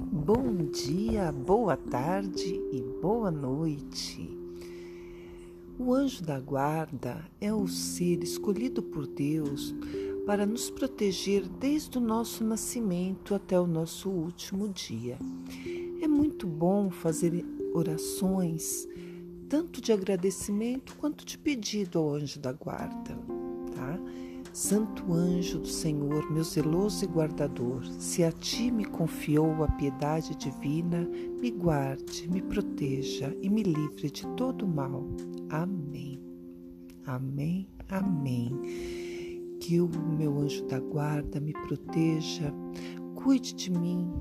Bom dia, boa tarde e boa noite. O anjo da guarda é o ser escolhido por Deus para nos proteger desde o nosso nascimento até o nosso último dia. É muito bom fazer orações, tanto de agradecimento quanto de pedido ao anjo da guarda, tá? Santo anjo do Senhor, meu zeloso e guardador, se a ti me confiou a piedade divina, me guarde, me proteja e me livre de todo mal. Amém. Amém. Amém. Que o meu anjo da guarda me proteja, cuide de mim,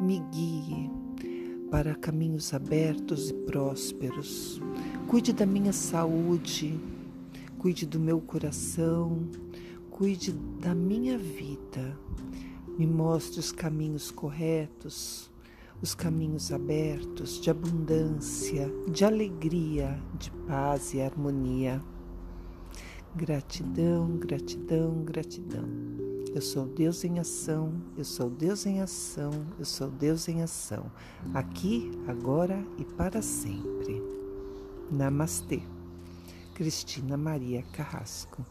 me guie para caminhos abertos e prósperos. Cuide da minha saúde, cuide do meu coração, cuide da minha vida, me mostre os caminhos corretos, os caminhos abertos de abundância, de alegria, de paz e harmonia. Gratidão, gratidão, gratidão. Eu sou Deus em ação, eu sou Deus em ação, eu sou Deus em ação, aqui, agora e para sempre. Namastê. Cristina Maria Carrasco.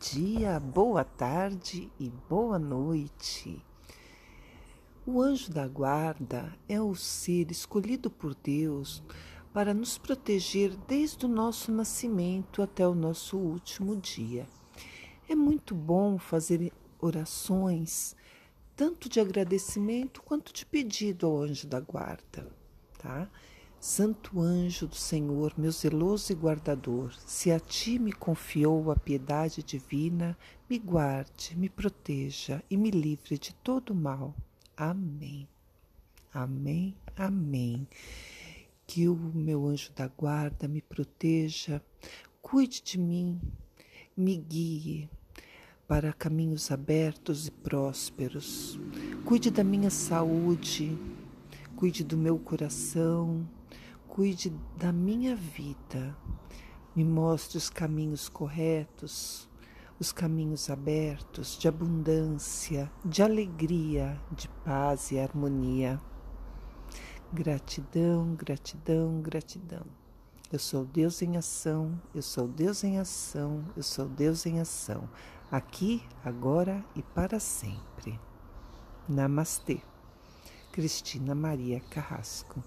Dia, boa tarde e boa noite. O anjo da guarda é o ser escolhido por Deus para nos proteger desde o nosso nascimento até o nosso último dia. É muito bom fazer orações, tanto de agradecimento quanto de pedido ao anjo da guarda, tá? Santo anjo do Senhor, meu zeloso e guardador, se a ti me confiou a piedade divina, me guarde, me proteja e me livre de todo mal. Amém. Amém. Amém. Que o meu anjo da guarda me proteja, cuide de mim, me guie para caminhos abertos e prósperos. Cuide da minha saúde, cuide do meu coração, cuide da minha vida. Me mostre os caminhos corretos os caminhos abertos de abundância, de alegria, de paz e harmonia. Gratidão, gratidão, gratidão. Eu sou Deus em ação, eu sou Deus em ação, eu sou Deus em ação, aqui, agora e para sempre. Namastê. Cristina Maria Carrasco.